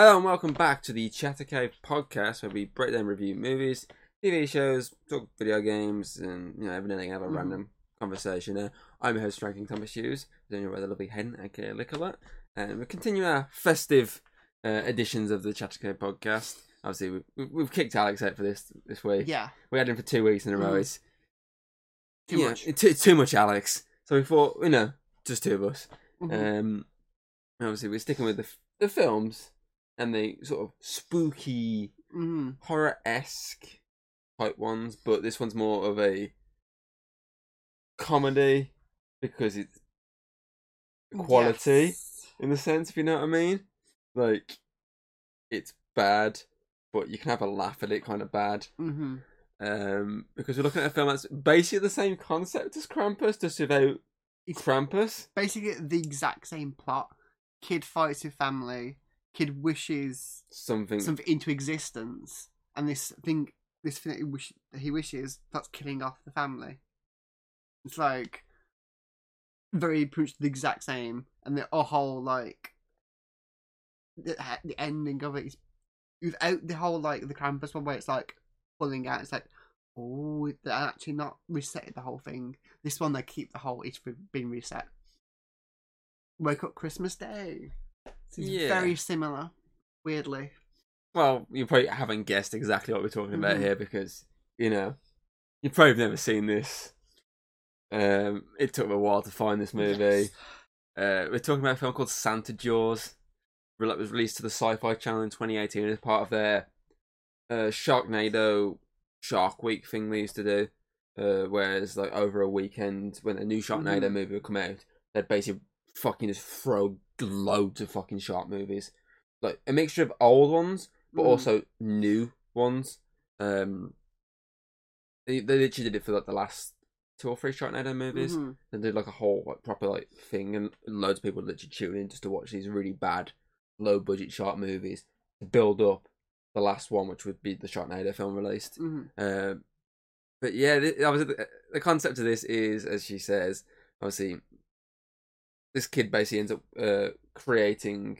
Hello and welcome back to the Chatter Cave podcast where we break down review movies, TV shows, talk video games, and you know every now and then have a Mhm. random conversation. Uh, I'm your host, Franklin Thomas Hughes. Then your rather lovely hen, aka Licola, and we continue our festive uh, editions of the Chatter Cave podcast. Obviously, we, we, we've kicked Alex out for this this week. Yeah, We had him for two weeks in a row. Mhm. It's too yeah, much. too, too much, Alex. So we thought, you know, just two of us. Mhm. Um, obviously, we're sticking with the the films and the sort of spooky Mhm. horror esque type ones, but this one's more of a comedy because it's quality Yes. in the sense, if you know what I mean. Like, it's bad, but you can have a laugh at it, kind of bad. Mhm. Um, because we're looking at a film that's basically the same concept as Krampus, just without It's- Krampus. Basically, the exact same plot. Kid fights with family. Kid wishes Something. something into existence, and this thing, this thing that he, wish, that he wishes, starts killing off the family. It's like very pretty much the exact same, and the a whole like the, the ending of it is without the whole like the Krampus one where it's like pulling out. It's like oh, they're actually not reset the whole thing. This one they keep the whole it's been reset. Wake up Christmas Day. Yeah. very similar, weirdly. Well, you probably haven't guessed exactly what we're talking about Mhm. here because, you know, you've probably never seen this. Um, it took me a while to find this movie. Yes. Uh, we're talking about a film called Santa Jaws. It was released to the Syfy Channel in 2018 as part of their uh, Sharknado Shark Week thing they used to do. Uh, whereas, like, over a weekend, when a new Sharknado Mhm. movie would come out, they'd basically fucking just throw loads of fucking shark movies. Like, a mixture of old ones, but Mm. also new ones. Um, they, they literally did it for like the last two or three Sharknado movies. Mhm. They did like a whole like proper like thing, and loads of people literally tune in just to watch these really bad, low budget shark movies to build up the last one, which would be the Sharknado film released. Mhm. Um, but yeah, the, obviously the, the concept of this is, as she says, obviously, this kid basically ends up uh, creating.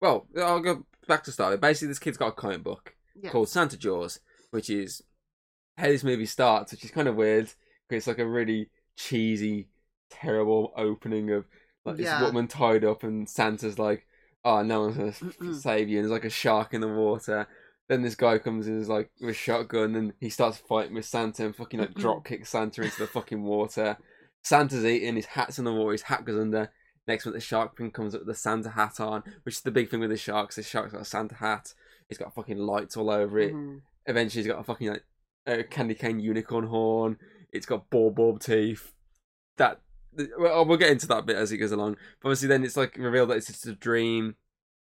Well, I'll go back to start. Basically, this kid's got a comic book Yeah. called Santa Jaws, which is how this movie starts, which is kind of weird because it's like a really cheesy, terrible opening of like this Yeah. woman tied up, and Santa's like, "Oh, no one's gonna Mm-mm. save you," and there's like a shark in the water. Then this guy comes in is like with a shotgun, and he starts fighting with Santa and fucking like drop kicks Santa into the fucking water. Santa's eating, his hat's in the water, his hat goes under. Next minute, the shark thing comes up with the Santa hat on, which is the big thing with the sharks. The shark's got a Santa hat. It's got fucking lights all over it. Mhm. Eventually, he's got a fucking like a candy cane unicorn horn. It's got ball bulb teeth. That well, we'll get into that bit as it goes along. But obviously, then it's like revealed that it's just a dream.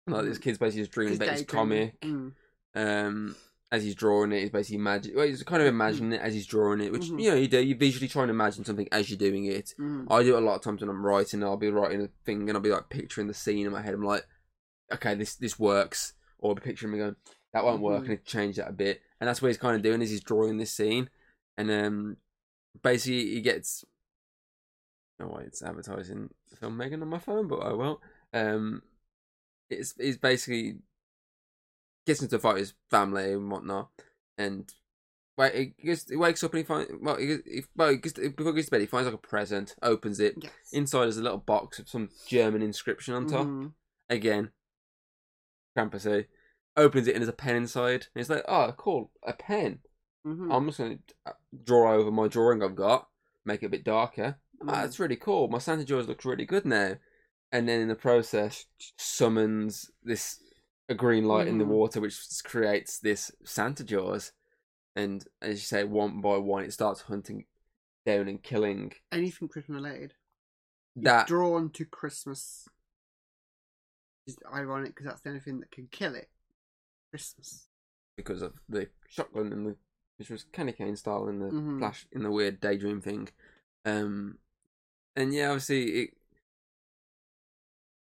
Like this kid's basically just dreaming about his comic. Mm. Um, as he's drawing it, he's basically imagine. Well, he's kind of imagining it as he's drawing it, which Mhm. you know you do. You visually try and imagine something as you're doing it. Mm. I do it a lot of times when I'm writing. I'll be writing a thing and I'll be like picturing the scene in my head. I'm like, okay, this this works. Or I'll be picturing me going, that won't work, Mhm. and change that a bit. And that's what he's kind of doing is he's drawing this scene, and um, basically he gets. No way, it's advertising film Megan on my phone, but I will. Um, it's it's basically gets into a fight with his family and whatnot, and Wait, he, gets, he wakes up and he finds well, he, he, well, he gets, before he gets to bed, he finds like a present, opens it. Yes. Inside is a little box with some German inscription on top. Mhm. Again, Krampusy opens it and there's a pen inside. And it's like, oh, cool, a pen. Mhm. I'm just gonna uh, draw over my drawing I've got, make it a bit darker. Mm. that's really cool. My Santa Jaws looks really good now. And then in the process, summons this a green light in the Mhm. water, which creates this Santa Jaws. And as you say, one by one, it starts hunting down and killing Anything Christmas related. That. drawn to Christmas. Is ironic because that's the only thing that can kill it. Christmas. because of the shotgun and the which was candy cane style in the Mhm. flash in the weird daydream thing. Um and yeah, obviously it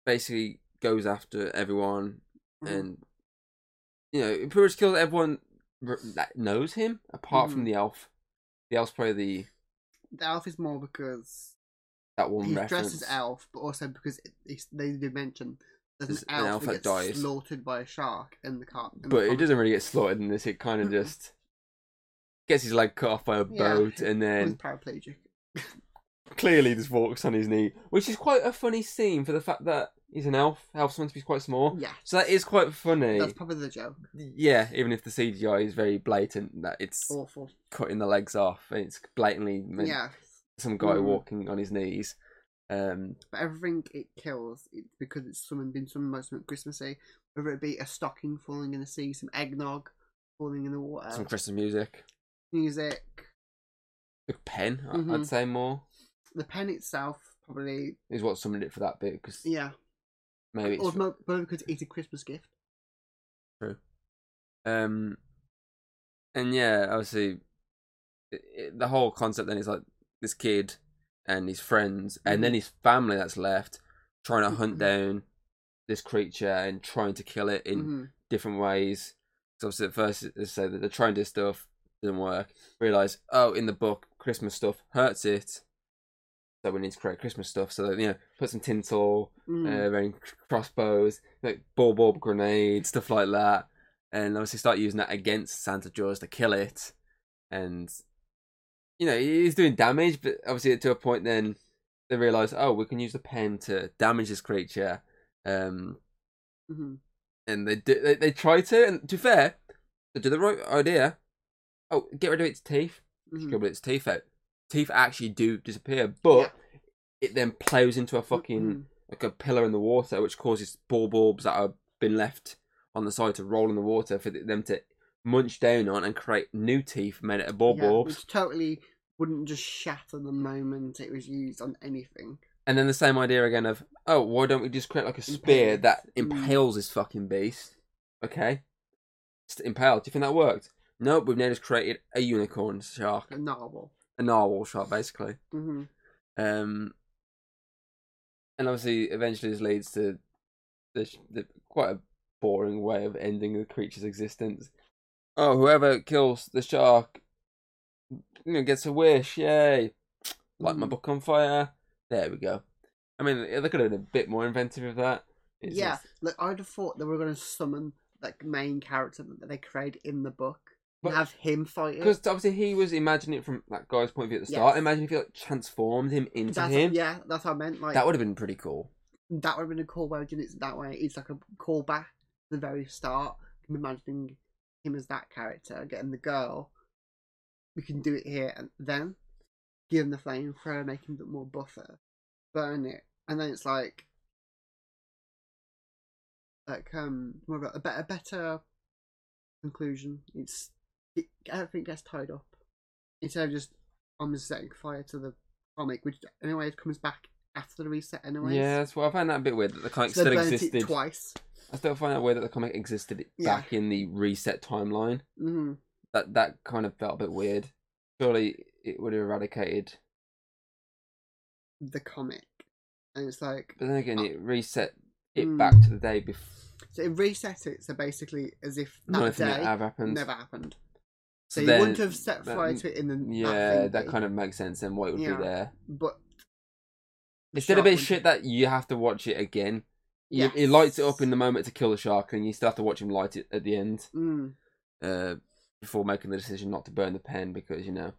basically goes after everyone Mhm. and you know, it pretty much kills everyone that knows him, apart from Mhm. the elf. The elf's probably the The elf is more because that one he's reference. dressed as elf, but also because it, it's, they did mention there's an There's an elf, elf that that gets dies. slaughtered by a shark in the car. in the but it doesn't really get slaughtered in this. It kind of just gets his leg cut off by a Yeah. boat, and He's then paraplegic. clearly just walks on his knee, which is quite a funny scene for the fact that he's an elf. Elf's meant to be quite small, Yeah, so that is quite funny. that's probably the joke. Yeah, even if the CGI is very blatant, that it's Awful. cutting the legs off, and it's blatantly Yeah, some guy Mm. walking on his knees. Um, but everything it kills, it's because it's summoned been something Christmassy. Whether it be a stocking falling in the sea, some eggnog falling in the water, some Christmas music, music. the pen, Mhm. I'd say more The pen itself probably is what summoned it for that bit because yeah, maybe it's or mo- probably because it's a Christmas gift. True. Um, and yeah, obviously, it, it- the whole concept then is like this kid and his friends, and then his family that's left trying to hunt Mhm. down this creature and trying to kill it in hmm different ways. So obviously, at first they say that they're trying to do stuff, doesn't work. Realize, oh, in the book, Christmas stuff hurts it. So we need to create Christmas stuff. So you know, put some tinsel, Mm. uh, crossbows, like ball bulb grenades, stuff like that, and obviously start using that against Santa Claus to kill it, and you know he's doing damage, but obviously to a point then they realize, oh, we can use the pen to damage this creature, um, hmm and they do, they they try to, and to be fair, they do the right idea. Oh, get rid of its teeth, hmm scribble its teeth out. Teeth actually do disappear, but it then plows into a fucking Mhm. like a pillar in the water, which causes ball bulbs that have been left on the side to roll in the water for them to munch down on and create new teeth made out of ball Yeah, bulbs. which totally wouldn't just shatter the moment it was used on anything. And then the same idea again of, oh, why don't we just create like a spear Impale. that Mm. impales this fucking beast? Okay, it's impaled. Do you think that worked? Nope, we've now just created a unicorn shark, A novel. A narwhal shark, basically. hmm Um, and obviously, eventually, this leads to the, the quite a boring way of ending the creature's existence. Oh, whoever kills the shark, you know, gets a wish. Yay! Light my Mhm. book on fire. There we go. I mean, they could have been a bit more inventive with that. It's yeah, just- look, I'd have thought they were going to summon like main character that they created in the book But- have him fight it. Because obviously he was imagining it from that guy's point of view at the start. Yes. Imagine if you like transformed him into That's him. yeah, that's what I meant. Like That would have been pretty cool. that would have been a cool way of doing it that way. It's like a callback to the very start. I'm imagining him as that character, getting the girl. We can do it here and then give him the flamethrower, make him look more buffer, burn it, and then it's like like um more of a, a better better conclusion. It's it, everything gets tied up instead of just I'm just setting fire to the comic, which anyway it comes back after the reset anyway. Yeah, that's what I find that a bit weird that the comic So still existed. twice. I still find that weird that the comic existed Yeah. back in the reset timeline. hmm That that kind of felt a bit weird. Surely it would have eradicated, The comic, and it's like but then again, Oh. it reset it Mm. back to the day before. so it reset it. So basically, as if that Nothing day ever happened. never happened. So, you wouldn't have set that- fire to it in the Yeah, that kind of makes sense. Then what it would Yeah. be there. But It's still a bit shit that you have to watch it again. Yes. It lights it up in the moment to kill the shark, and you still have to watch him light it at the end Mm, uh, before making the decision not to burn the pen because you know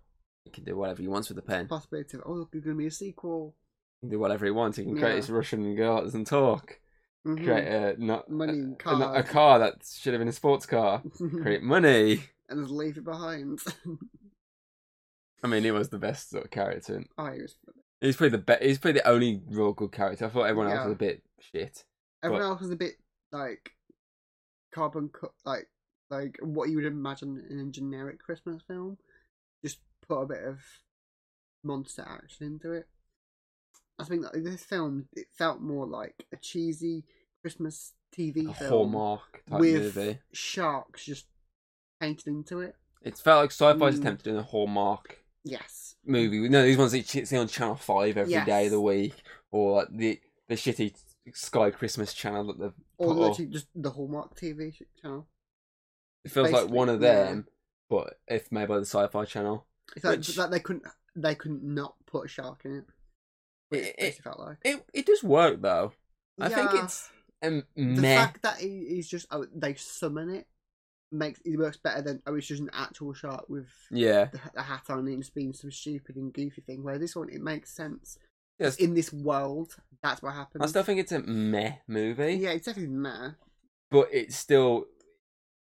he can do whatever he wants with the pen. possibility of oh, look, there's gonna be a sequel. He can do whatever he wants. He can create Yeah. his Russian girl that doesn't talk. Mhm. Create a not Money a, a, car. a car that should have been a sports car. Create money. And just leave it behind. I mean, he was the best sort of character. oh, he was. He's probably the be- He's probably the only real good character. I thought everyone else was a bit shit. Everyone But- else was a bit like carbon cut, like like what you would imagine in a generic Christmas film. Just put a bit of monster action into it. I think that this film it felt more like a cheesy Christmas TV A film hallmark type with movie. sharks just painted into it. It felt like sci-fi's Mm. attempt at doing a hallmark Yes. movie. No, these ones that you see on Channel Five every day Yes. of the week, or like the the shitty Sky Christmas channel that they've Or literally just the Hallmark TV channel. It feels like one of yeah. them, but if made by the Syfy Channel. It's like Which- that they couldn't they couldn't not put a shark in it. It, it, Basically felt like. it, it does work though. I think it's Um, The meh. fact that he, he's just oh they summon it makes it works better than oh it's just an actual shark with Yeah. the, the hat on and it's being some stupid and goofy thing. Where this one it makes sense. Yes. In this world, that's what happens. I still think it's a meh movie, yeah, it's definitely meh. but it still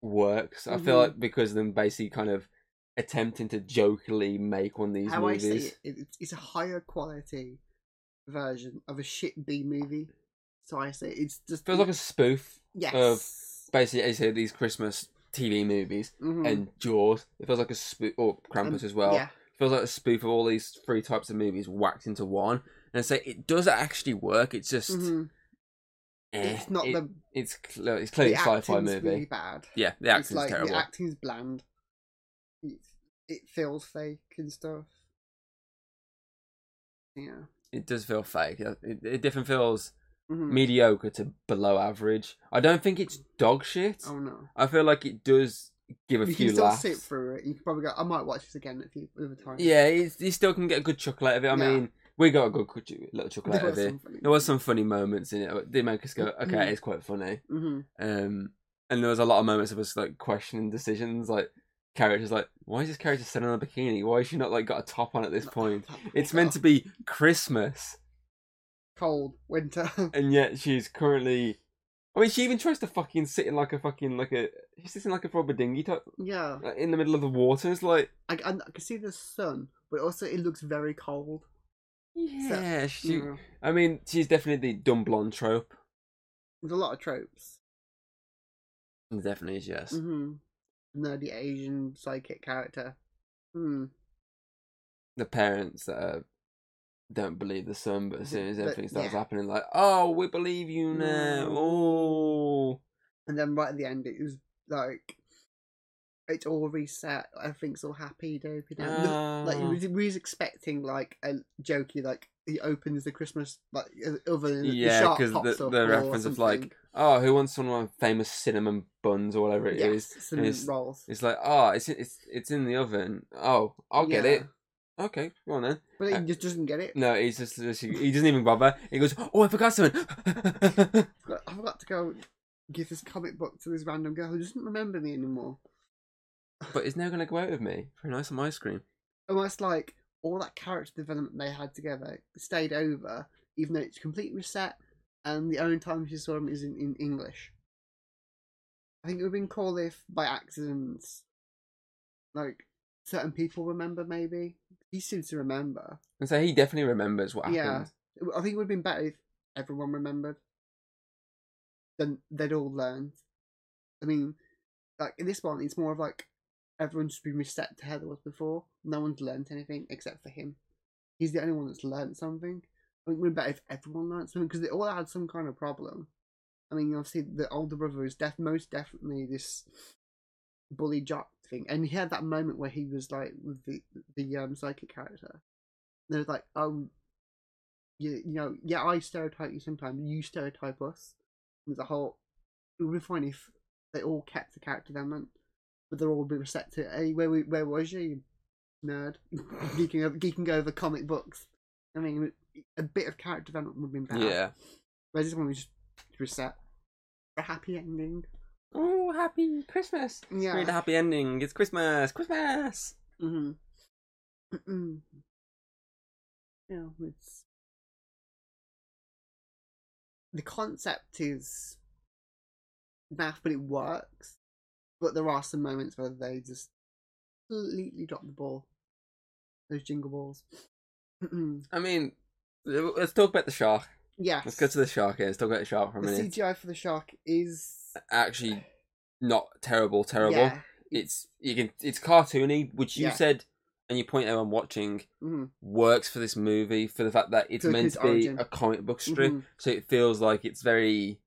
works. I feel Mhm. like because of them basically kind of attempting to jokingly make one of these How movies. I it, it, it's a higher quality version of a shit B movie. So I say it's just feels like a spoof yes. of basically, as you say, these Christmas TV movies Mhm. and Jaws. It feels like a spoof, or Krampus Um, as well. Yeah, feels like a spoof of all these three types of movies whacked into one. And say it does actually work. It's just mhm. eh, it's not it- the it's it's clearly a sci-fi movie. Really bad. Yeah, the it's acting's like terrible. the acting's bland. It, it feels fake and stuff. Yeah. It does feel fake. It, it, it definitely feels Mhm. mediocre to below average. I don't think it's dog shit. Oh no. I feel like it does give a you few can still laughs. sit through it. You can probably go. I might watch this again a few other times. Yeah, you still can get a good chuckle out of it. I Yeah. mean, we got a good little chuckle There out of it. There was some funny moments in it. Did make us go, okay, Mhm. it's quite funny. Mhm. Um, and there was a lot of moments of us like questioning decisions, like characters like, why is this character sitting on a bikini? Why is she not like got a top on at this point? It's meant to be Christmas, cold winter. and yet she's currently. I mean, she even tries to fucking sit in like a fucking like a. She's sitting like a rubber dinghy type yeah, like, in the middle of the water. It's like, I, I, I can see the sun, but also it looks very cold. yeah, she. Yeah. I mean, she's definitely the dumb blonde trope. There's a lot of tropes. It definitely is, yes. hmm Nerdy Asian psychic character. Hmm. The parents that uh, don't believe the sun, but as soon as But- everything starts yeah. happening, like, oh, we believe you now. No. Oh, And then right at the end, it was like it's all reset. Everything's all happy dopey. Look, like Ah. we was, we was expecting like a jokey like he opens the Christmas like oven Yeah, the shark 'cause pops the- the reference of, like, oh, who wants one of my famous cinnamon buns or whatever it is? yes, some it's- rolls. It's like, oh, it's it's it's in the oven. Oh, I'll get Yeah. it. Okay, go on then. But he uh, just doesn't get it. No, he's just he doesn't even bother. He goes, oh, I forgot something. I forgot- to go give this comic book to this random girl who doesn't remember me anymore. but he's now gonna go out with me for a nice some ice cream. Almost like all that character development they had together stayed over, even though it's completely reset, and the only time she saw him is in, in English. I think it would have been cool if, by accident, like certain people remember. Maybe he seems to remember. And so he definitely remembers what happened. Yeah. I think it would have been better if everyone remembered. Then they'd all learned. I mean, like in this one, it's more of like everyone's just been reset to how it was before. No one's learned anything except for him. He's the only one that's learned something. I think it would be better if everyone learned something because they all had some kind of problem. I mean, obviously, the older brother is def- most definitely this bully jock thing, and he had that moment where he was like with the the um, psychic character. They was like, "Oh, you, you know, yeah, I stereotype you sometimes. You stereotype us." There's a whole. It would be fine if they all kept the character development, but they're all be reset to, "Hey, where we- where was you, you nerd, geeking over geeking over comic books?" I mean, a bit of character development would have been better. Yeah. Whereas this one was just reset. A happy ending. Happy Christmas. Yeah. Read a happy ending. It's Christmas. Christmas. Mm-hmm. yeah, it's the concept is math, but it works. But there are some moments where they just completely drop the ball. Those jingle balls. I mean, let's talk about the shark. yeah. Let's go to the shark here. Let's talk about the shark for a the minute. CGI for the shark is Actually, not terrible, terrible. Yeah. It's you can it's cartoony, which you Yeah. said and you point out on watching Mhm. works for this movie for the fact that it's For meant to be origin. a comic book strip, Mhm. so it feels like it's very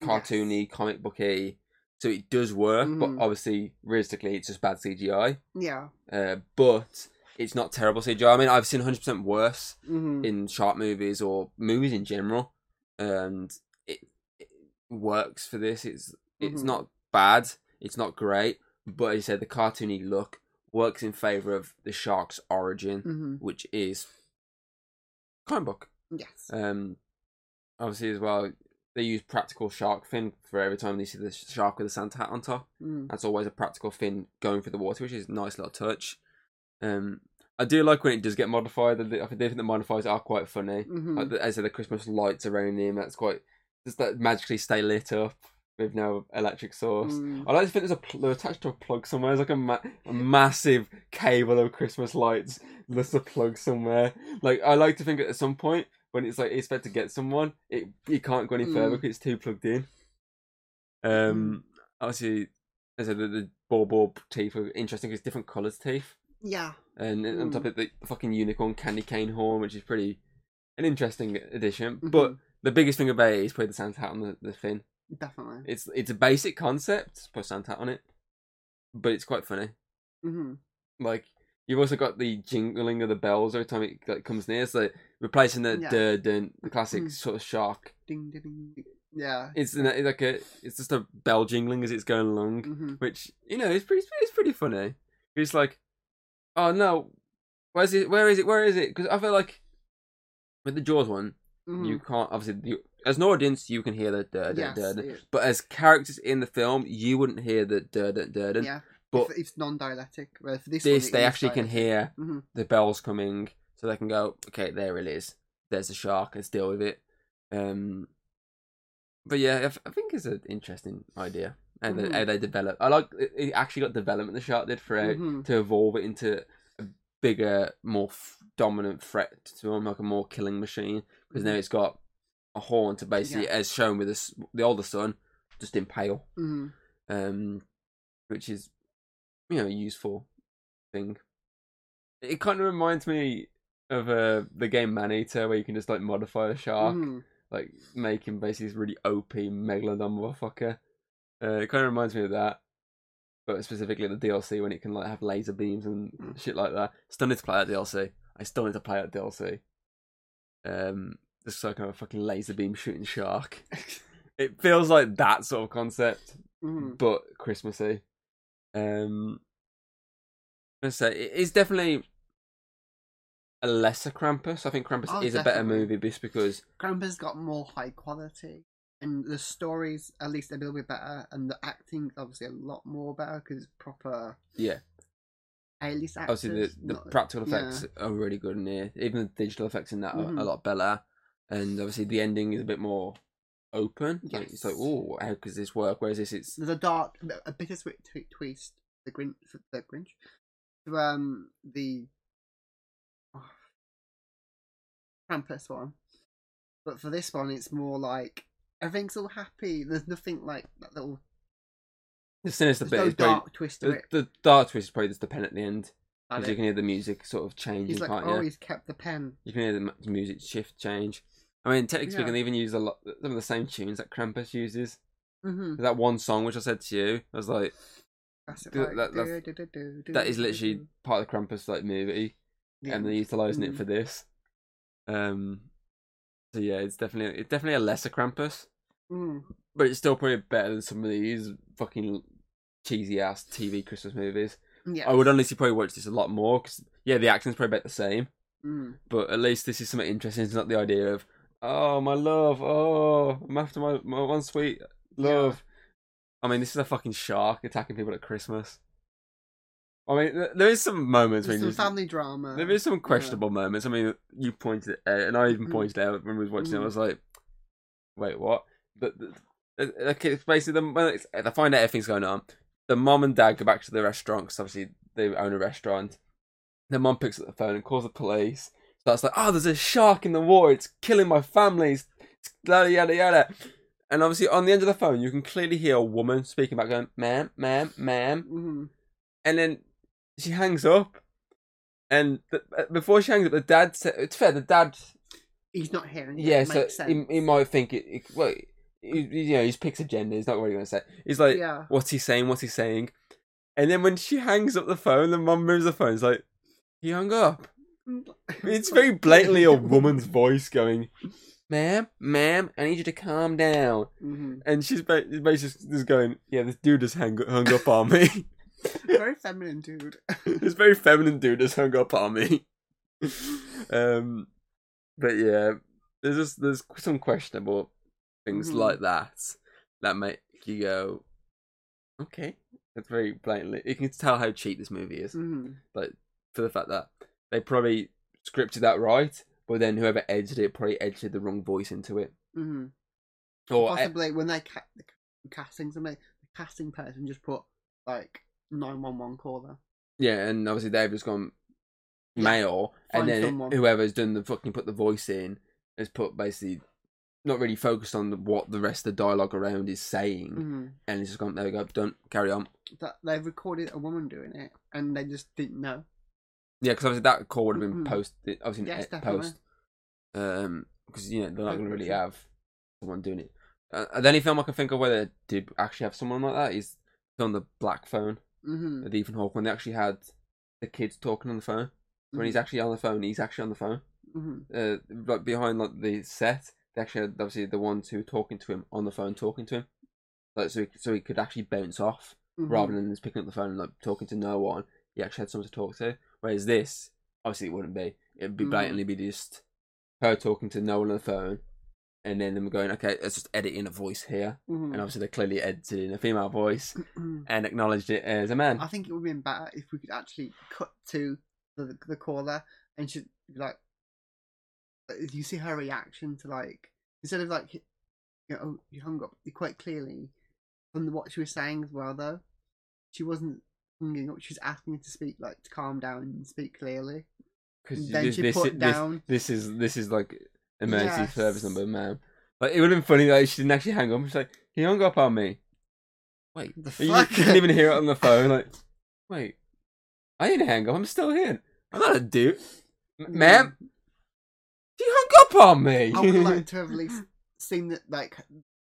Yes. cartoony, comic booky. So it does work, Mhm. but obviously, realistically, it's just bad CGI. Yeah. Uh, but it's not terrible CGI. I mean, I've seen 100% worse hmm in shark movies or movies in general, and it, it works for this. It's it's Mhm. not bad. It's not great, but as you said, the cartoony look works in favor of the shark's origin, hmm which is comic book. Yes. Um, obviously as well, they use practical shark fin for every time they see the shark with a Santa hat on top. Mm. That's always a practical fin going through the water, which is a nice little touch. Um, I do like when it does get modified. I think the modifiers are quite funny. Mhm. Like the, as I said, the Christmas lights around him. That's quite just that magically stay lit up with no electric source. Mm. I like to think there's a pl- they're attached to a plug somewhere. There's like a, ma- a massive cable of Christmas lights. There's a plug somewhere. Like I like to think at some point when it's like it's meant to get someone, it you can't go any further Mm. because it's too plugged in. Um, obviously, as I said, the, the ball teeth are interesting because different colours teeth, Yeah. and on Mm. top of it, the fucking unicorn candy cane horn, which is pretty an interesting addition. But Mhm. the biggest thing about it is probably the Santa hat on the, the fin. Definitely. It's it's a basic concept, put Santa on it, but it's quite funny. hmm Like you've also got the jingling of the bells every time it like, comes near. So replacing the Yeah. the, the, the classic Mm. sort of shark. Ding, ding, ding. Yeah. It's, in a- it's like a it's just a bell jingling as it's going along, hmm which you know is pretty it's pretty funny. It's like, oh no, where's it? Where is it? Where is it? Because I feel like with the Jaws one, you can't obviously you, as an audience you can hear the da da yes, da, da, it- but as characters in the film you wouldn't hear the da da da da. yeah. But If it's non-dialectic. Whereas this, this one, they actually can dialectic. hear Mhm. the bells coming, so they can go, okay, there it is. There's a shark. Let's deal with it. Um, but yeah, I, f- I think it's an interesting idea. And they, Mhm. how they develop. I like it, actually got development the shark did for Mhm. to evolve it into a bigger, more f- dominant threat to him, like a more killing machine. Because now it's got a horn to basically. Yeah. as shown with this, the older son, just impale. Mhm. Um, which is, you know, a useful thing. It kind of reminds me of uh, the game Maneater, where you can just like modify a shark, Mhm. like make him basically this really OP megalodon motherfucker. Uh, it kind of reminds me of that, but specifically the DLC when it can like have laser beams and Mm. shit like that. Still need to play that DLC. I still need to play that DLC. Um, just can a fucking laser beam shooting shark. It feels like that sort of concept, Mhm. but Christmassy. Um, I say it is definitely a lesser Krampus. I think Krampus Oh, is a better movie just because Krampus got more high quality, and the stories at least a little bit better, and the acting obviously a lot more better because it's proper yeah, A-list actors. obviously the, the not- practical yeah. effects are really good in here. Even the digital effects in that are Mhm. a lot better, and obviously the ending is a bit more open. Like, it's like, oh, how does this work? Whereas this, it's There's a dark, a bittersweet tw- twist. The Grinch, the Grinch, to um the oh, Krampus one, but for this one, it's more like everything's all happy. There's nothing like that little. the sinister bit. no is probably, dark twist to the, it. the dark twist is probably just the pen at the end because you can hear the music sort of changing, He's like, oh, you? he's kept the pen. You can hear the music shift change. I mean, technically speaking, Yeah. they even use a lot some of the same tunes that Krampus uses. Mm-hmm. That one song which I said to you, I was like, That's Like, do, do, do, do, that is literally part of the Krampus like movie, The and they're utilizing it Mm. for this. Um, so yeah, it's definitely it's definitely a lesser Krampus, Mm. but it's still probably better than some of these fucking cheesy ass TV Christmas movies. Yeah. I would honestly probably watch this a lot more because yeah, the action's probably about the same, Mm. but at least this is something interesting. It's not the idea of oh my love, oh I'm after my, my one sweet love. I mean, this is a fucking shark attacking people at Christmas. I mean, there is some moments There's when some family drama. there is some questionable moments. I mean, you pointed it out, and I even Mhm. pointed out when we was watching it. I Mhm. was like, "Wait, what?" But the- uh, okay, it's basically the when it's, they find out everything's going on. The mom and dad go back to the restaurant because obviously they own a restaurant. The mom picks up the phone and calls the police. Starts like, "Oh, there's a shark in the water. It's killing my family. It's yada yada yada." And obviously, on the end of the phone, you can clearly hear a woman speaking back, going, "Ma'am, ma'am, ma'am." hmm and then she hangs up. And the, uh, before she hangs up, the dad said, "It's fair." The dad, He's not hearing. it, yeah, it so sense. he, he might think it. it well, he, you know, he's picks agenda. He's not really going to say. He's like, yeah. "What's he saying? What's he saying?" And then when she hangs up the phone, the mum moves the phone. It's like he hung up. It's very blatantly a woman's voice going, "Ma'am, ma'am, I need you to calm down." hmm And she's basically just going, "Yeah, this dude just hung hung up on me." Very feminine dude. this very feminine dude has hung up on me. um, but yeah, there's just there's some questionable things Mhm. like that that make you go, okay, that's very blatantly. You can tell how cheap this movie is hmm for the fact that they probably scripted that right, but then whoever edited it probably edited the wrong voice into it. hmm Or eh, Possibly when they ca- the casting somebody, the casting person just put like nine one one caller. yeah, and obviously they've just gone Yeah, male, and then someone. whoever's done the fucking put the voice in has put basically not really focused on the, what the rest of the dialogue around is saying, hmm and it's just gone there we go, don't carry on. That they recorded a woman doing it, and they just didn't know. Yeah, because obviously that call would have been Mhm. posted, obviously Yes, definitely. post, um, because you know they're not going to really have someone doing it. Uh, the only film I can think of where they did actually have someone like that is on the Black Phone, hmm with Ethan Hawke, when they actually had the kids talking on the phone. When he's actually on the phone, he's actually on the phone. hmm Uh, like behind like the set, they actually had obviously the ones who were talking to him on the phone, talking to him, like so he, so he could actually bounce off Mm-hmm. rather than just picking up the phone and like talking to no one. He actually had someone to talk to. Whereas this, obviously, it wouldn't be. It'd be Mhm. blatantly be just her talking to no one on the phone, and then them going, okay, let's just edit in a voice here, hmm and obviously they clearly edited in a female voice and acknowledged it as a man. I think it would have been better if we could actually cut to the the caller and she'd be like, uh, you see her reaction to like instead of like, you know, oh, you hung up. You quite clearly from the, what she was saying as well though, she wasn't hanging up. She was asking her to speak like to calm down and speak clearly. Because then this, she this, put this, down. this is this is like emergency Yes. service number, man. Like it would have been funny that she didn't actually hang up. She's like, he hung up on me. Wait, The fuck? you couldn't even hear it on the phone. Like, wait, I didn't hang up. I'm still here. I'm not a dude, M- ma'am. She hung up on me. I would like to have at least seen that like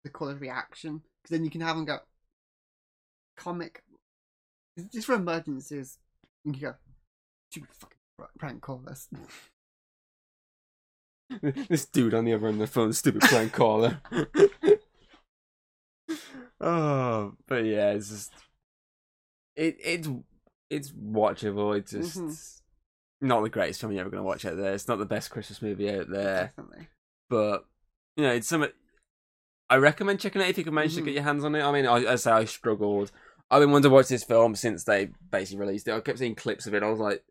the caller's reaction because then you can have them go comic just for emergencies. You can go, stupid fucking pr- prank callers. this dude on the other end of the phone, stupid prank caller. oh, but yeah, it's just it it's it's watchable. It's just Mhm. not the greatest film you're ever gonna watch out there. It's not the best Christmas movie out there, Definitely. but you know, it's something. I recommend checking it if you can manage to Mhm. get your hands on it. I mean, I, I say I struggled. I've been wanting to watch this film since they basically released it. I kept seeing clips of it. I was like,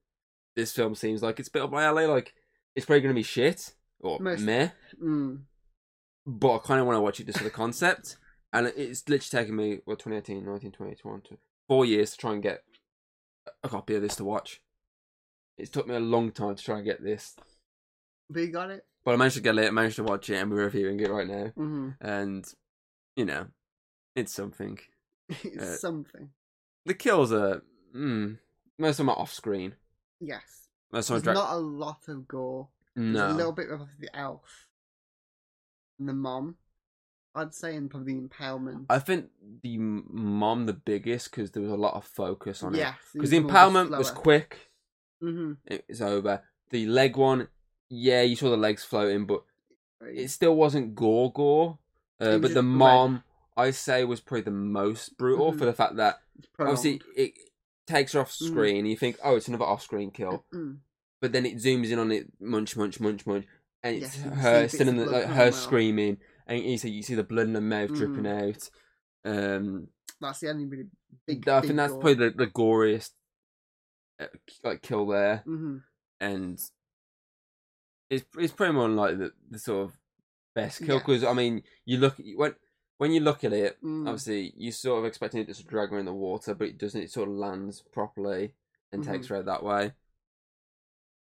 this film seems like it's a bit up my alley. Like, it's probably going to be shit or Most- meh, Mm. but I kind of want to watch it just for the concept. And it's literally taken me, well, 2018, 19, 20, 21, four years to try and get a copy of this to watch. It's took me a long time to try and get this. But you got it. But I managed to get it, I managed to watch it, and we're reviewing it right now. Mm-hmm. And, you know, it's something. It's Uh, something. The kills are, mm, most of them are off screen. Yes. Most of There's them dra- not a lot of gore. There's No. a little bit of the elf and the mom. I'd say, and probably the impalement. I think the mom the biggest because there was a lot of focus on it. yes, Because the empowerment was quick, Mm-hmm. it was over. The leg one, yeah, you saw the legs floating, but it still wasn't gore gore. Uh, but the mom, I say, was probably the most brutal Mhm. for the fact that obviously it takes her off Mhm. screen. and You think, oh, it's another off-screen kill, Mm. but then it zooms in on it, munch, munch, munch, munch, and it's Yes, you can see her still in the, like her mouth. screaming, and you see you see the blood in her mouth dripping Mhm. out. Um, That's the only really big. I big think that's gore. probably the, the goriest uh, like kill there, Mhm. and it's it's pretty much like the, the sort of best kill because I mean you look when when you look at it, Mm. obviously you sort of expecting it to drag her in the water, but it doesn't. It sort of lands properly and Mm-hmm. takes her out that way.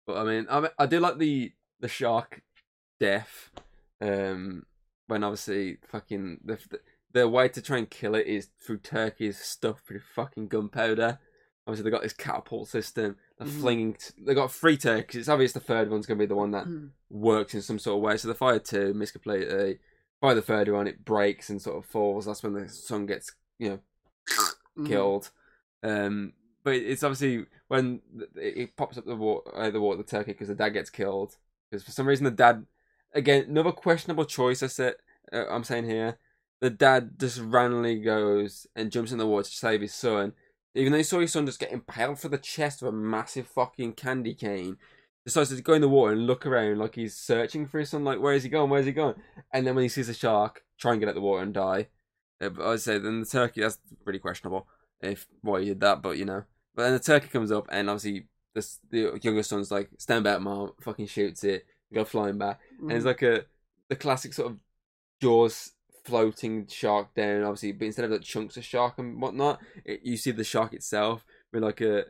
But I mean, I mean, I do like the the shark death. Um, when obviously fucking the the way to try and kill it is through turkeys stuffed with fucking gunpowder. Obviously, they got this catapult system. They're Mhm. flinging. T- they got three turkeys. It's obvious the third one's gonna be the one that Mm. works in some sort of way. So they fire two, miss Fire the third one, it breaks and sort of falls. That's when the son gets you know Mhm. killed. Um, but it's obviously when it it pops up the water, uh, the water, the turkey, because the dad gets killed. Because for some reason the dad, again, another questionable choice. I said, uh, I'm saying here, the dad just randomly goes and jumps in the water to save his son, even though he saw his son just get impaled for the chest with a massive fucking candy cane. Decides to go in the water and look around like he's searching for his son. Like, where is he going? Where's he going? And then when he sees a shark, try and get out the water and die. Uh, but I'd say then the turkey that's pretty questionable if why he did that, but you know. But then the turkey comes up and obviously this the younger son's like stand back, mom, fucking shoots it, go flying back, and Mm. it's like a the classic sort of Jaws floating shark down, obviously, but instead of like chunks of shark and whatnot, it, you see the shark itself with like a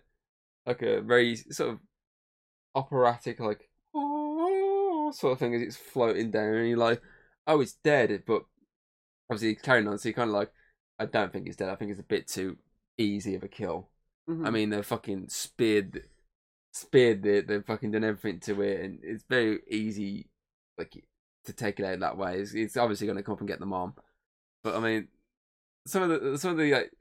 like a very sort of operatic like sort of thing as it's floating down, and you're like, oh, it's dead, but obviously it's carrying on. So you're kind of like, I don't think it's dead. I think it's a bit too easy of a kill. Mhm. I mean, they're fucking speared, speared it. They've fucking done everything to it, and it's very easy, like to take it out that way. It's, it's obviously going to come up and get the mom, but I mean, some of the some of the like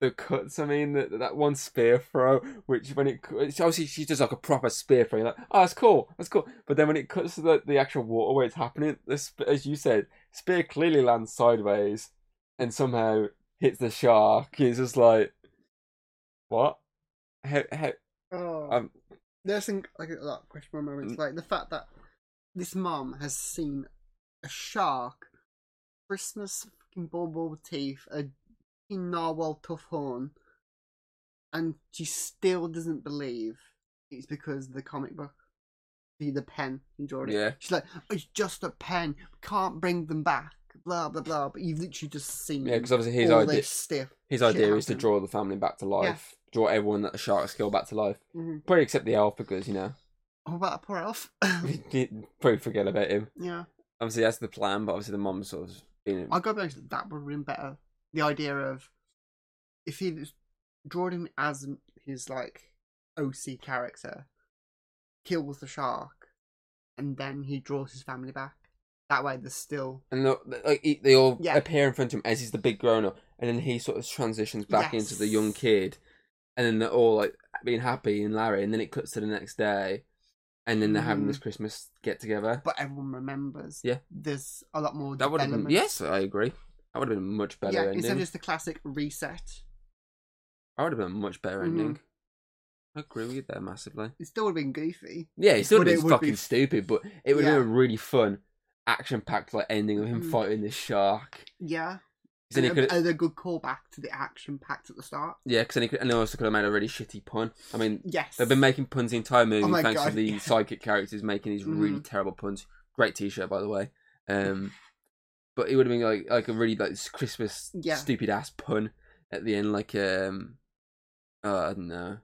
the cuts. I mean, that that one spear throw, which when it it's obviously she does like a proper spear throw. You're like, oh, that's cool, that's cool. But then when it cuts to the the actual water where it's happening, this as you said, spear clearly lands sideways and somehow hits the shark. It's just like, what? How, how, Oh. um, There's some like a lot of questionable moments, Mm. like the fact that this mom has seen a shark, Christmas fucking bulbul teeth, a fucking narwhal tough horn, and she still doesn't believe it's because of the comic book. The, the pen he it. Yeah. She's like, it's just a pen. We can't bring them back. Blah blah blah. But you've literally just seen yeah, because obviously his idea, stiff. his idea is to draw the family back to life, draw everyone that the sharks kill back to life. Mhm. Probably except the elf because you know, What about that poor elf? probably forget about him. yeah. Obviously that's the plan, but obviously the mom's sort of being. I got back to that would have been better. The idea of if he drawn him as his like OC character, kills the shark, and then he draws his family back. That way, there's still And the- like he- they all Yeah. appear in front of him as he's the big grown up, and then he sort of transitions back into the young kid, and then they're all like being happy and Larry, and then it cuts to the next day, and then they're having Mhm. this Christmas get together. but everyone remembers. Yeah. there's a lot more. That would have been yes, I agree. That would have been a much better yeah, ending. instead of just the classic reset, That would have been a much better Mhm. ending. I agree with you there massively. it still would have been goofy. Yeah, it still would have been fucking be- stupid, but it would have Yeah. been a really fun, action-packed like ending of him Mhm. fighting this shark. Yeah. And, could, a, and a good callback to the action packed at the start. yeah, because then he could, and they also could have made a really shitty pun. I mean, Yes, they've been making puns the entire movie Oh thanks to the yeah. sidekick characters making these really Mhm. terrible puns. Great T-shirt, by the way. Um, but it would have been like like a really like Christmas Yeah. stupid ass pun at the end, like um, oh, I don't know.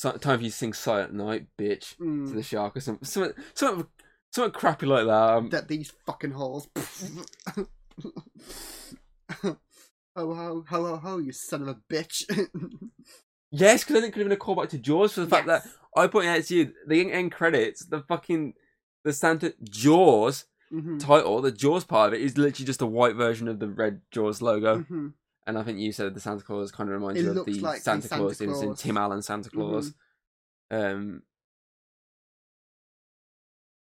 Time for you to sing Silent Night, bitch. to Mm, the shark or something, something, something, something crappy like that. Um, that these fucking holes. ho ho ho ho ho! You son of a bitch. yes, because I think it could have been a callback to Jaws for the fact that I pointed out to you the end credits, the fucking the Santa Jaws Mhm, title, the Jaws part of it is literally just a white version of the red Jaws logo. mhm. And I think you said the Santa Claus kind of reminds It you of the like the Santa, Santa Claus, in- Tim Allen Santa Clause. Um,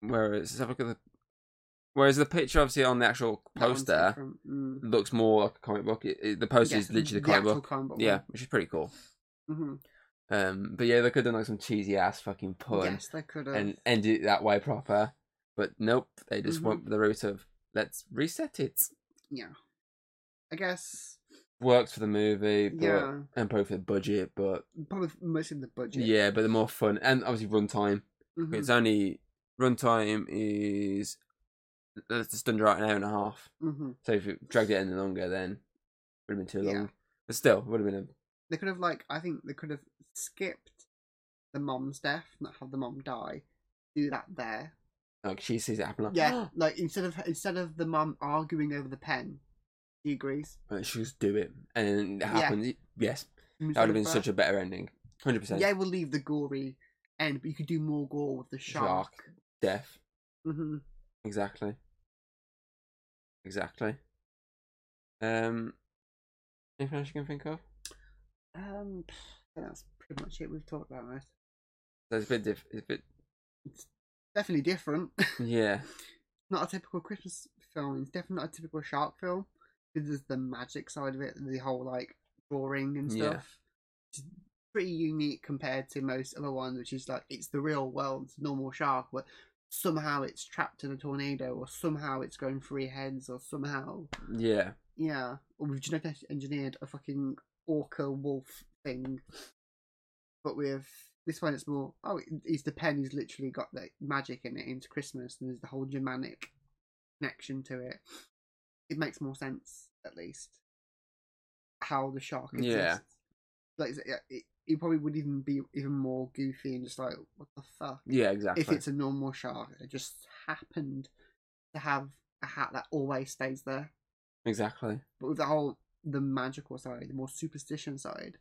whereas have a look at the whereas the picture obviously on the actual poster mm. looks more like a comic book. It, it- the poster Yes, is literally the the comic book. comic book Yeah, which is pretty cool. Mhm. Um, but yeah, they could have done like some cheesy ass fucking pun Yes, they could have. and ended it that way proper. But nope, they just Mhm. went the route of let's reset it. Yeah. I guess. Works for the movie, but Yeah. and probably for the budget, but Probably mostly the budget. yeah, but the more fun and obviously runtime. Mhm, It's only runtime is it's just under an hour and a half. mhm. So if you dragged it any longer, then it would have been too Yeah. long. But still, would have been a They could have like I think they could have skipped the mom's death, not have the mom die. Do that there. Like she sees it happen. Like, Yeah, like instead of instead of the mom arguing over the pen, he agrees. Like, she just do it, and it Yeah. happens. Yes, that would have been such a better ending. Hundred percent. Yeah, we'll leave the gory end, but you could do more gore with the shark. Shark. Death. hmm Exactly. Exactly. Um. Anything else you can think of? Um, that's pretty much it. We've talked about most. So it's a bit diff. It's a bit. It's definitely different. Yeah. not a typical Christmas film. It's definitely not a typical shark film. Because there's the magic side of it, the whole like drawing and Yeah. stuff. It's pretty unique compared to most other ones, which is like it's the real world, it's a normal shark, but somehow it's trapped in a tornado, or somehow it's going three heads, or somehow Yeah. yeah, or we've genetically engineered a fucking orca wolf thing. But with this one, it's more oh, it's the pen. He's literally got the magic in it into Christmas, and there's the whole Germanic connection to it. It makes more sense, at least, how the shark exists. Yeah. like it, it, it probably would even be even more goofy and just like what the fuck Yeah, exactly. if it's a normal shark. It just happened to have a hat that always stays there. Exactly. But with the whole the magical side, the more superstition side,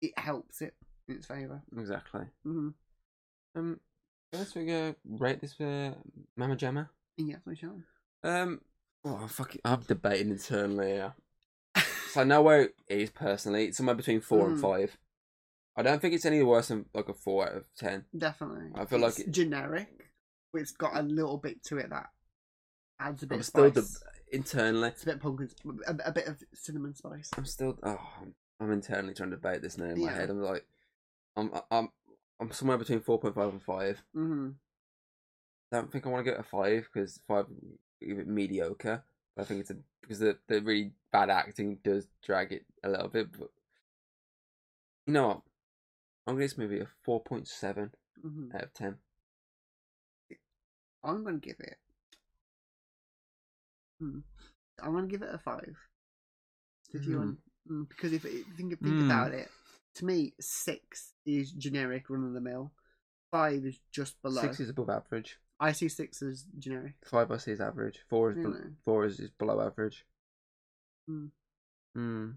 it helps it in its favour. Exactly. Mm-hmm. Um, let's we go rate this for Mama Jamma. Yeah, we shall. Um, oh fuck it, I'm debating internally. Yeah. so I know where it is personally. It's somewhere between four and Mm. five. I don't think it's any worse than like a four out of ten. Definitely. I feel like It's it- generic, but it's got a little bit to it that adds a bit I'm of still spice. de- internally. It's a bit pumpkin, a, a bit of cinnamon spice. I'm still. Oh, I'm, I'm internally trying to debate this now in my Yeah. head. I'm like, I'm I'm I'm somewhere between four point five and five. Mm-hmm. I don't think I want to get a five because five is mediocre. But I think it's a because the the really bad acting does drag it a little bit. But you know what? I'm gonna give this movie a four point seven Mm-hmm. out of ten. I'm gonna give it. Hmm. I'm gonna give it a five. If you Hmm. want, mm, because if, if you think, think Hmm. about it, to me, six is generic, run of the mill. Five is just below. Six is above average. I see six as generic. Five I see is average. Four is Really? four is, is below average. Hmm. Hmm.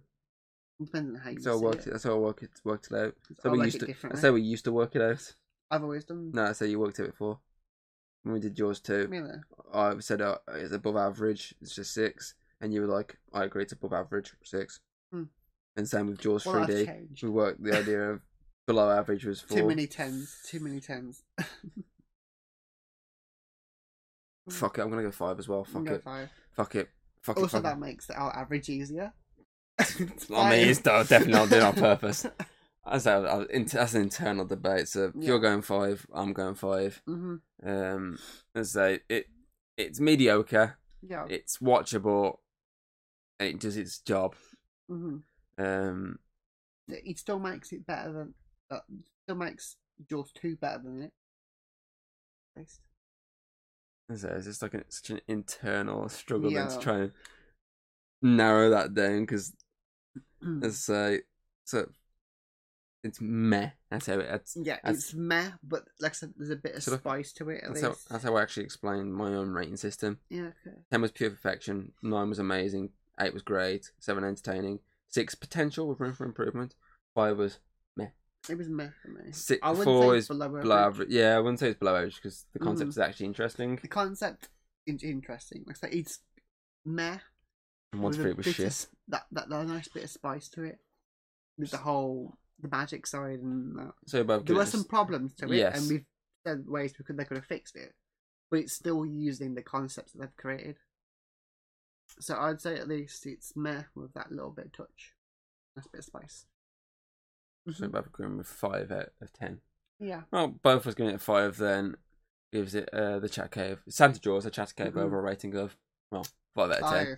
Depends on how you That's how I see worked it. it. That's how I worked it. Worked it out. So I we like used it to. I differently. say we used to work it out. I've always done. No, I say you worked it before. When we did yours too. Really? I said uh, it's above average. It's just six, and you were like, I agree, it's above average, six. Hmm. And same with Jaws Well, 3D. changed. We worked the idea of below average was four. Too many tens. Too many tens. Fuck it, I'm gonna go five as well. Fuck it. Five. Fuck it. Fuck it. Also, fuck that it. makes our average easier. I mean, it's definitely not doing it on purpose. I- I- that's an internal debate. So Yeah. you're going five, I'm going five. hmm Um, as say, it it's mediocre. Yeah. It's watchable. And it does its job. hmm Um, It still makes it better than. Uh, still makes Jaws two better than it. Based. as I it's just like an, such an internal struggle then to try and narrow that down because as I say, so it's meh. That's how it. That's, yeah, that's- it's meh, but like I said, there's a bit of of- spice to it at that's how, least. that's how I actually explain my own rating system. Yeah, okay. Ten was pure perfection. Nine was amazing. Eight was great. Seven entertaining. Six potential with room for improvement. Five was meh. It was meh for me. six. I wouldn't Four say is below below average. average. Yeah, I wouldn't say it's below average because the concept Mhm. is actually interesting. The concept is interesting. Like I say, it's meh. And one with to a three was bit of shit. s- That, that that nice bit of spice to it, with the whole the magic side and that. So both There were some problems to it, Yes. and we've said ways we could they could have fixed it, but it's still using the concepts that they've created. So I'd say at least it's meh with that little bit of touch, nice bit of spice. So both agreeing with five out of ten. Yeah, Well, both of us giving it a five then gives it uh, the Chat Cave. Santa Jaws, a Chat Cave Mhm. overall rating of well five out of ten.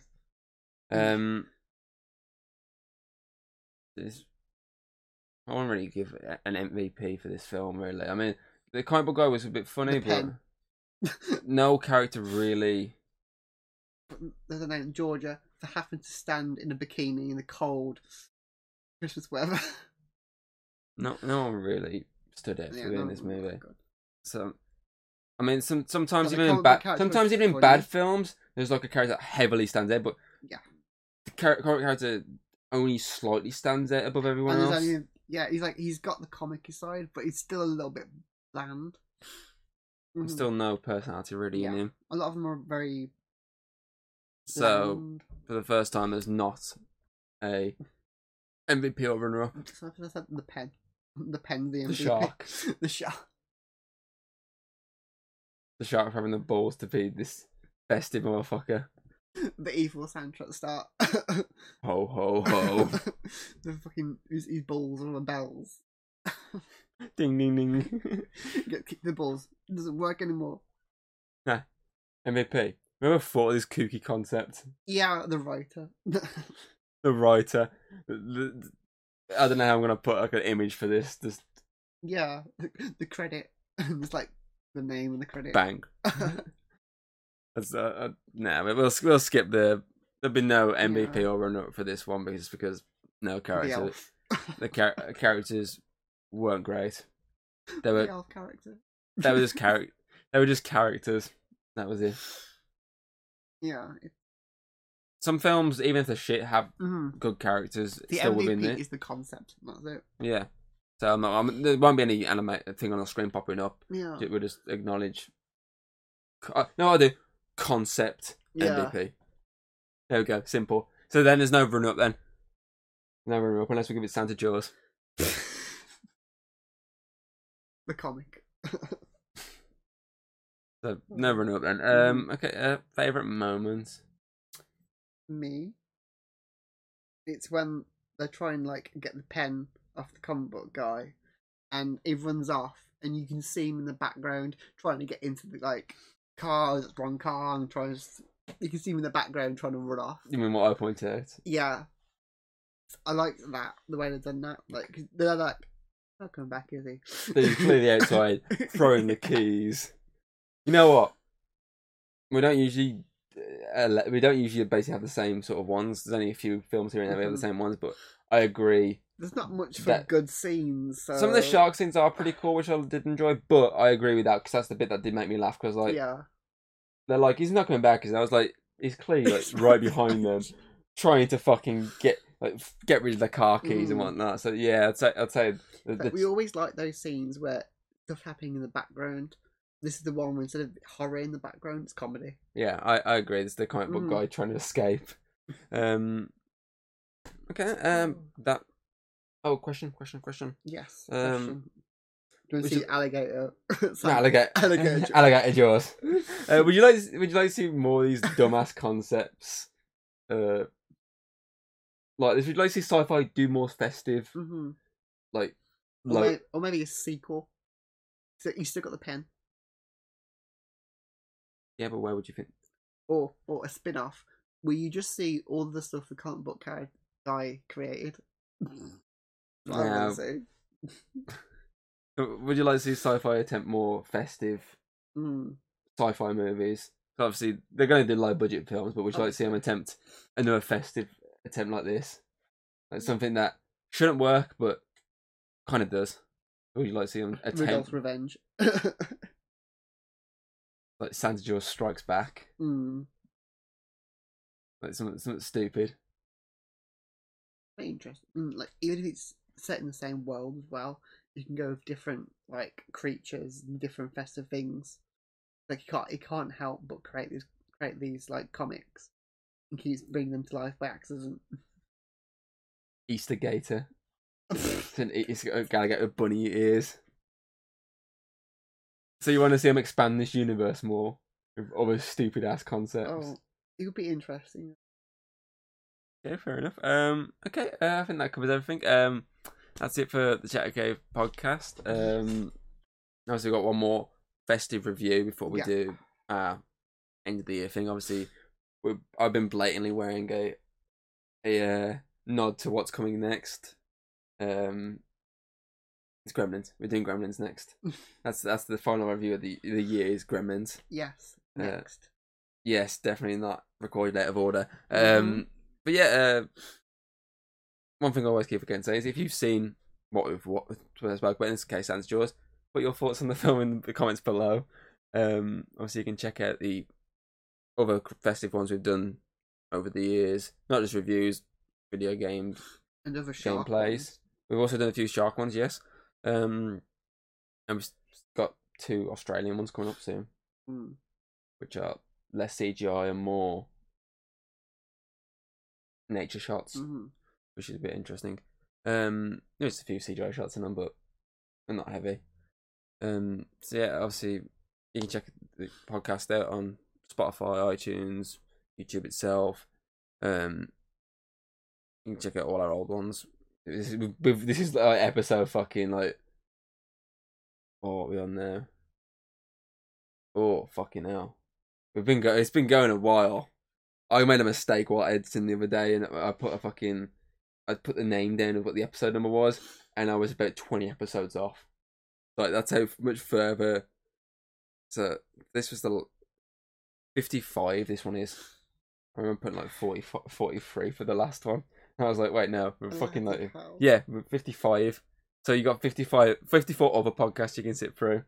five. Um, this, I won't really give an MVP for this film. Really, I mean, the comic book guy was a bit funny, but no character really. There's a name in Georgia for having to stand in a bikini in the cold Christmas weather. No, no one really stood for Yeah, me in this no, movie. God. So, I mean, some sometimes even in bad, sometimes even in bad films, there's like a character that heavily stands out, but Yeah. the comic character only slightly stands out above everyone else. only, yeah, he's like he's got the comic side, but he's still a little bit bland. Mhm. Still no personality really in him. a lot of them are very. So bland. for the first time, there's not a MVP or runner-up. So I said the pen, the pen, the, The MVP. shark. the shark. The shark having the balls to be this festive motherfucker. the evil Santa at the start. Ho ho ho! the fucking his, his balls on the bells. ding ding ding. Get kick the balls. It doesn't work anymore. Nah. MVP. Remember thought of this kooky concept? Yeah, the writer. The writer. The, the- I don't know how I'm gonna put like an image for this. Just yeah, the, the credit. it's like the name and the credit. bang. That's, uh, uh, nah, we'll we'll skip the. There'll be no MVP Yeah. or runner up for this one because because no the character. elf. The char- characters weren't great. They were the character. they were just char- They were just characters. That was it. Yeah. Some films, even if they're shit, have mhm. good characters The still within MVP it. is the concept. That's it. Yeah. So I'm not, I'm, there won't be any anime thing on the screen popping up. Yeah. We'll just acknowledge. Uh, no, I do. Concept Yeah. MVP. There we go. Simple. So then there's no run up then. No run up unless we give it Santa Jaws. the comic. So no run up then. Um. Okay. Uh, favorite moments. Me. It's when they try and like get the pen off the comic book guy, and he runs off, and you can see him in the background trying to get into the like car, it's wrong car, and trying to. You can see him in the background trying to run off. You mean what I pointed out? Yeah, I like that the way they've done that. Like they're like, "Not coming back, is he?" He's clearly outside throwing the keys. You know what? We don't usually. Uh, we don't usually basically have the same sort of ones. There's only a few films here and there we have the Mhm. same ones, but I agree. There's not much for That- good scenes. So... Some of the shark scenes are pretty cool, which I did enjoy, but I agree with that because that's the bit that did make me laugh. Because like yeah, they're like, he's not coming back, and I was like, he's clearly like right behind them, trying to fucking get like get rid of the car keys and Mm. whatnot. So yeah, I'd say I'd say the, the, we always like those scenes where stuff happening in the background. This is the one where instead of horror in the background, it's comedy. yeah, I, I agree. It's the comic book Mm. guy trying to escape. Um, okay, um, that. Oh, question, question, question. Yes. Um, question. Do you want to see alligator? No, alligator, alligator. alligator jaws. Uh, would you like? Would you like to see more of these dumbass concepts? Uh, like this. Would you like to see Syfy do more festive? hmm Like, Or, like maybe, or maybe a sequel. So you still got the pen, yeah, but where would you think? or or a spin-off where you just see all the stuff the comic book character guy created. That's what I Yeah. want to see. Would you like to see Syfy attempt more festive Mm. sci-fi movies? Obviously, they're going to do low budget films, but would you like to see them attempt another festive attempt like this? Like something that shouldn't work, but kind of does. Would you like to see them attempt Rudolph's Revenge. like Santa Claus Strikes Back, mm. like something something stupid? Very interesting. Mm, Like even if it's set in the same world as well, you can go with different like creatures and different festive things. Like you can't you can't help but create these create these like comics and keeps bringing them to life by accident. Easter Gator. It's, an, it's gotta get with bunny ears. So you want to see them expand this universe more with other stupid ass concepts? oh, it would be interesting. Okay, fair enough. Um, okay, uh, I think that covers everything. Um, that's it for the Chatter Cave podcast. Um, obviously, we've got one more festive review before we Yeah. do uh end of the year thing. Obviously, we I've been blatantly wearing a a uh, nod to what's coming next. Um, it's Gremlins. We're doing Gremlins next. that's that's the final review of the the year is Gremlins. Yes. Uh, Next. Yes, definitely not recorded out of order. Um, Mhm. but yeah, uh, one thing I always keep forgetting to say is if you've seen what we've what we've spoke about in this case, Santa Jaws, put your thoughts on the film in the comments below. Um, obviously, you can check out the other festive ones we've done over the years, not just reviews, video games, and other shark gameplays. ones. We've also done a few shark ones, yes. Um, and we've got two Australian ones coming up soon Mm. which are less CGI and more nature shots, Mhm. which is a bit interesting. Um, there's a few CGI shots in them, but they're not heavy. Um, so yeah, obviously you can check the podcast out on Spotify, iTunes. YouTube itself. Um, you can check out all our old ones. This is, this is like episode fucking like. Oh, we on now? Oh fucking hell! We've been go- It's been going a while. I made a mistake while editing the other day, and I put a fucking. I put the name down of what the episode number was, and I was about twenty episodes off. Like that's how much further. So this was the fifty-five. This one is. I remember putting like 40, 43 for the last one. I was like, wait, no, we're fucking like, yeah, we're fifty-five. So you got 55, 54 other podcasts you can sit through.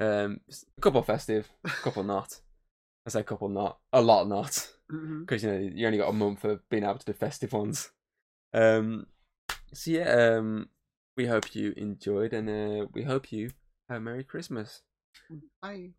Um, a couple festive, a couple not. I say a couple not, a lot not, because you know you only got a month for being able to do festive ones. Um, so yeah, um, we hope you enjoyed, and uh, we hope you have a Merry Christmas. Bye.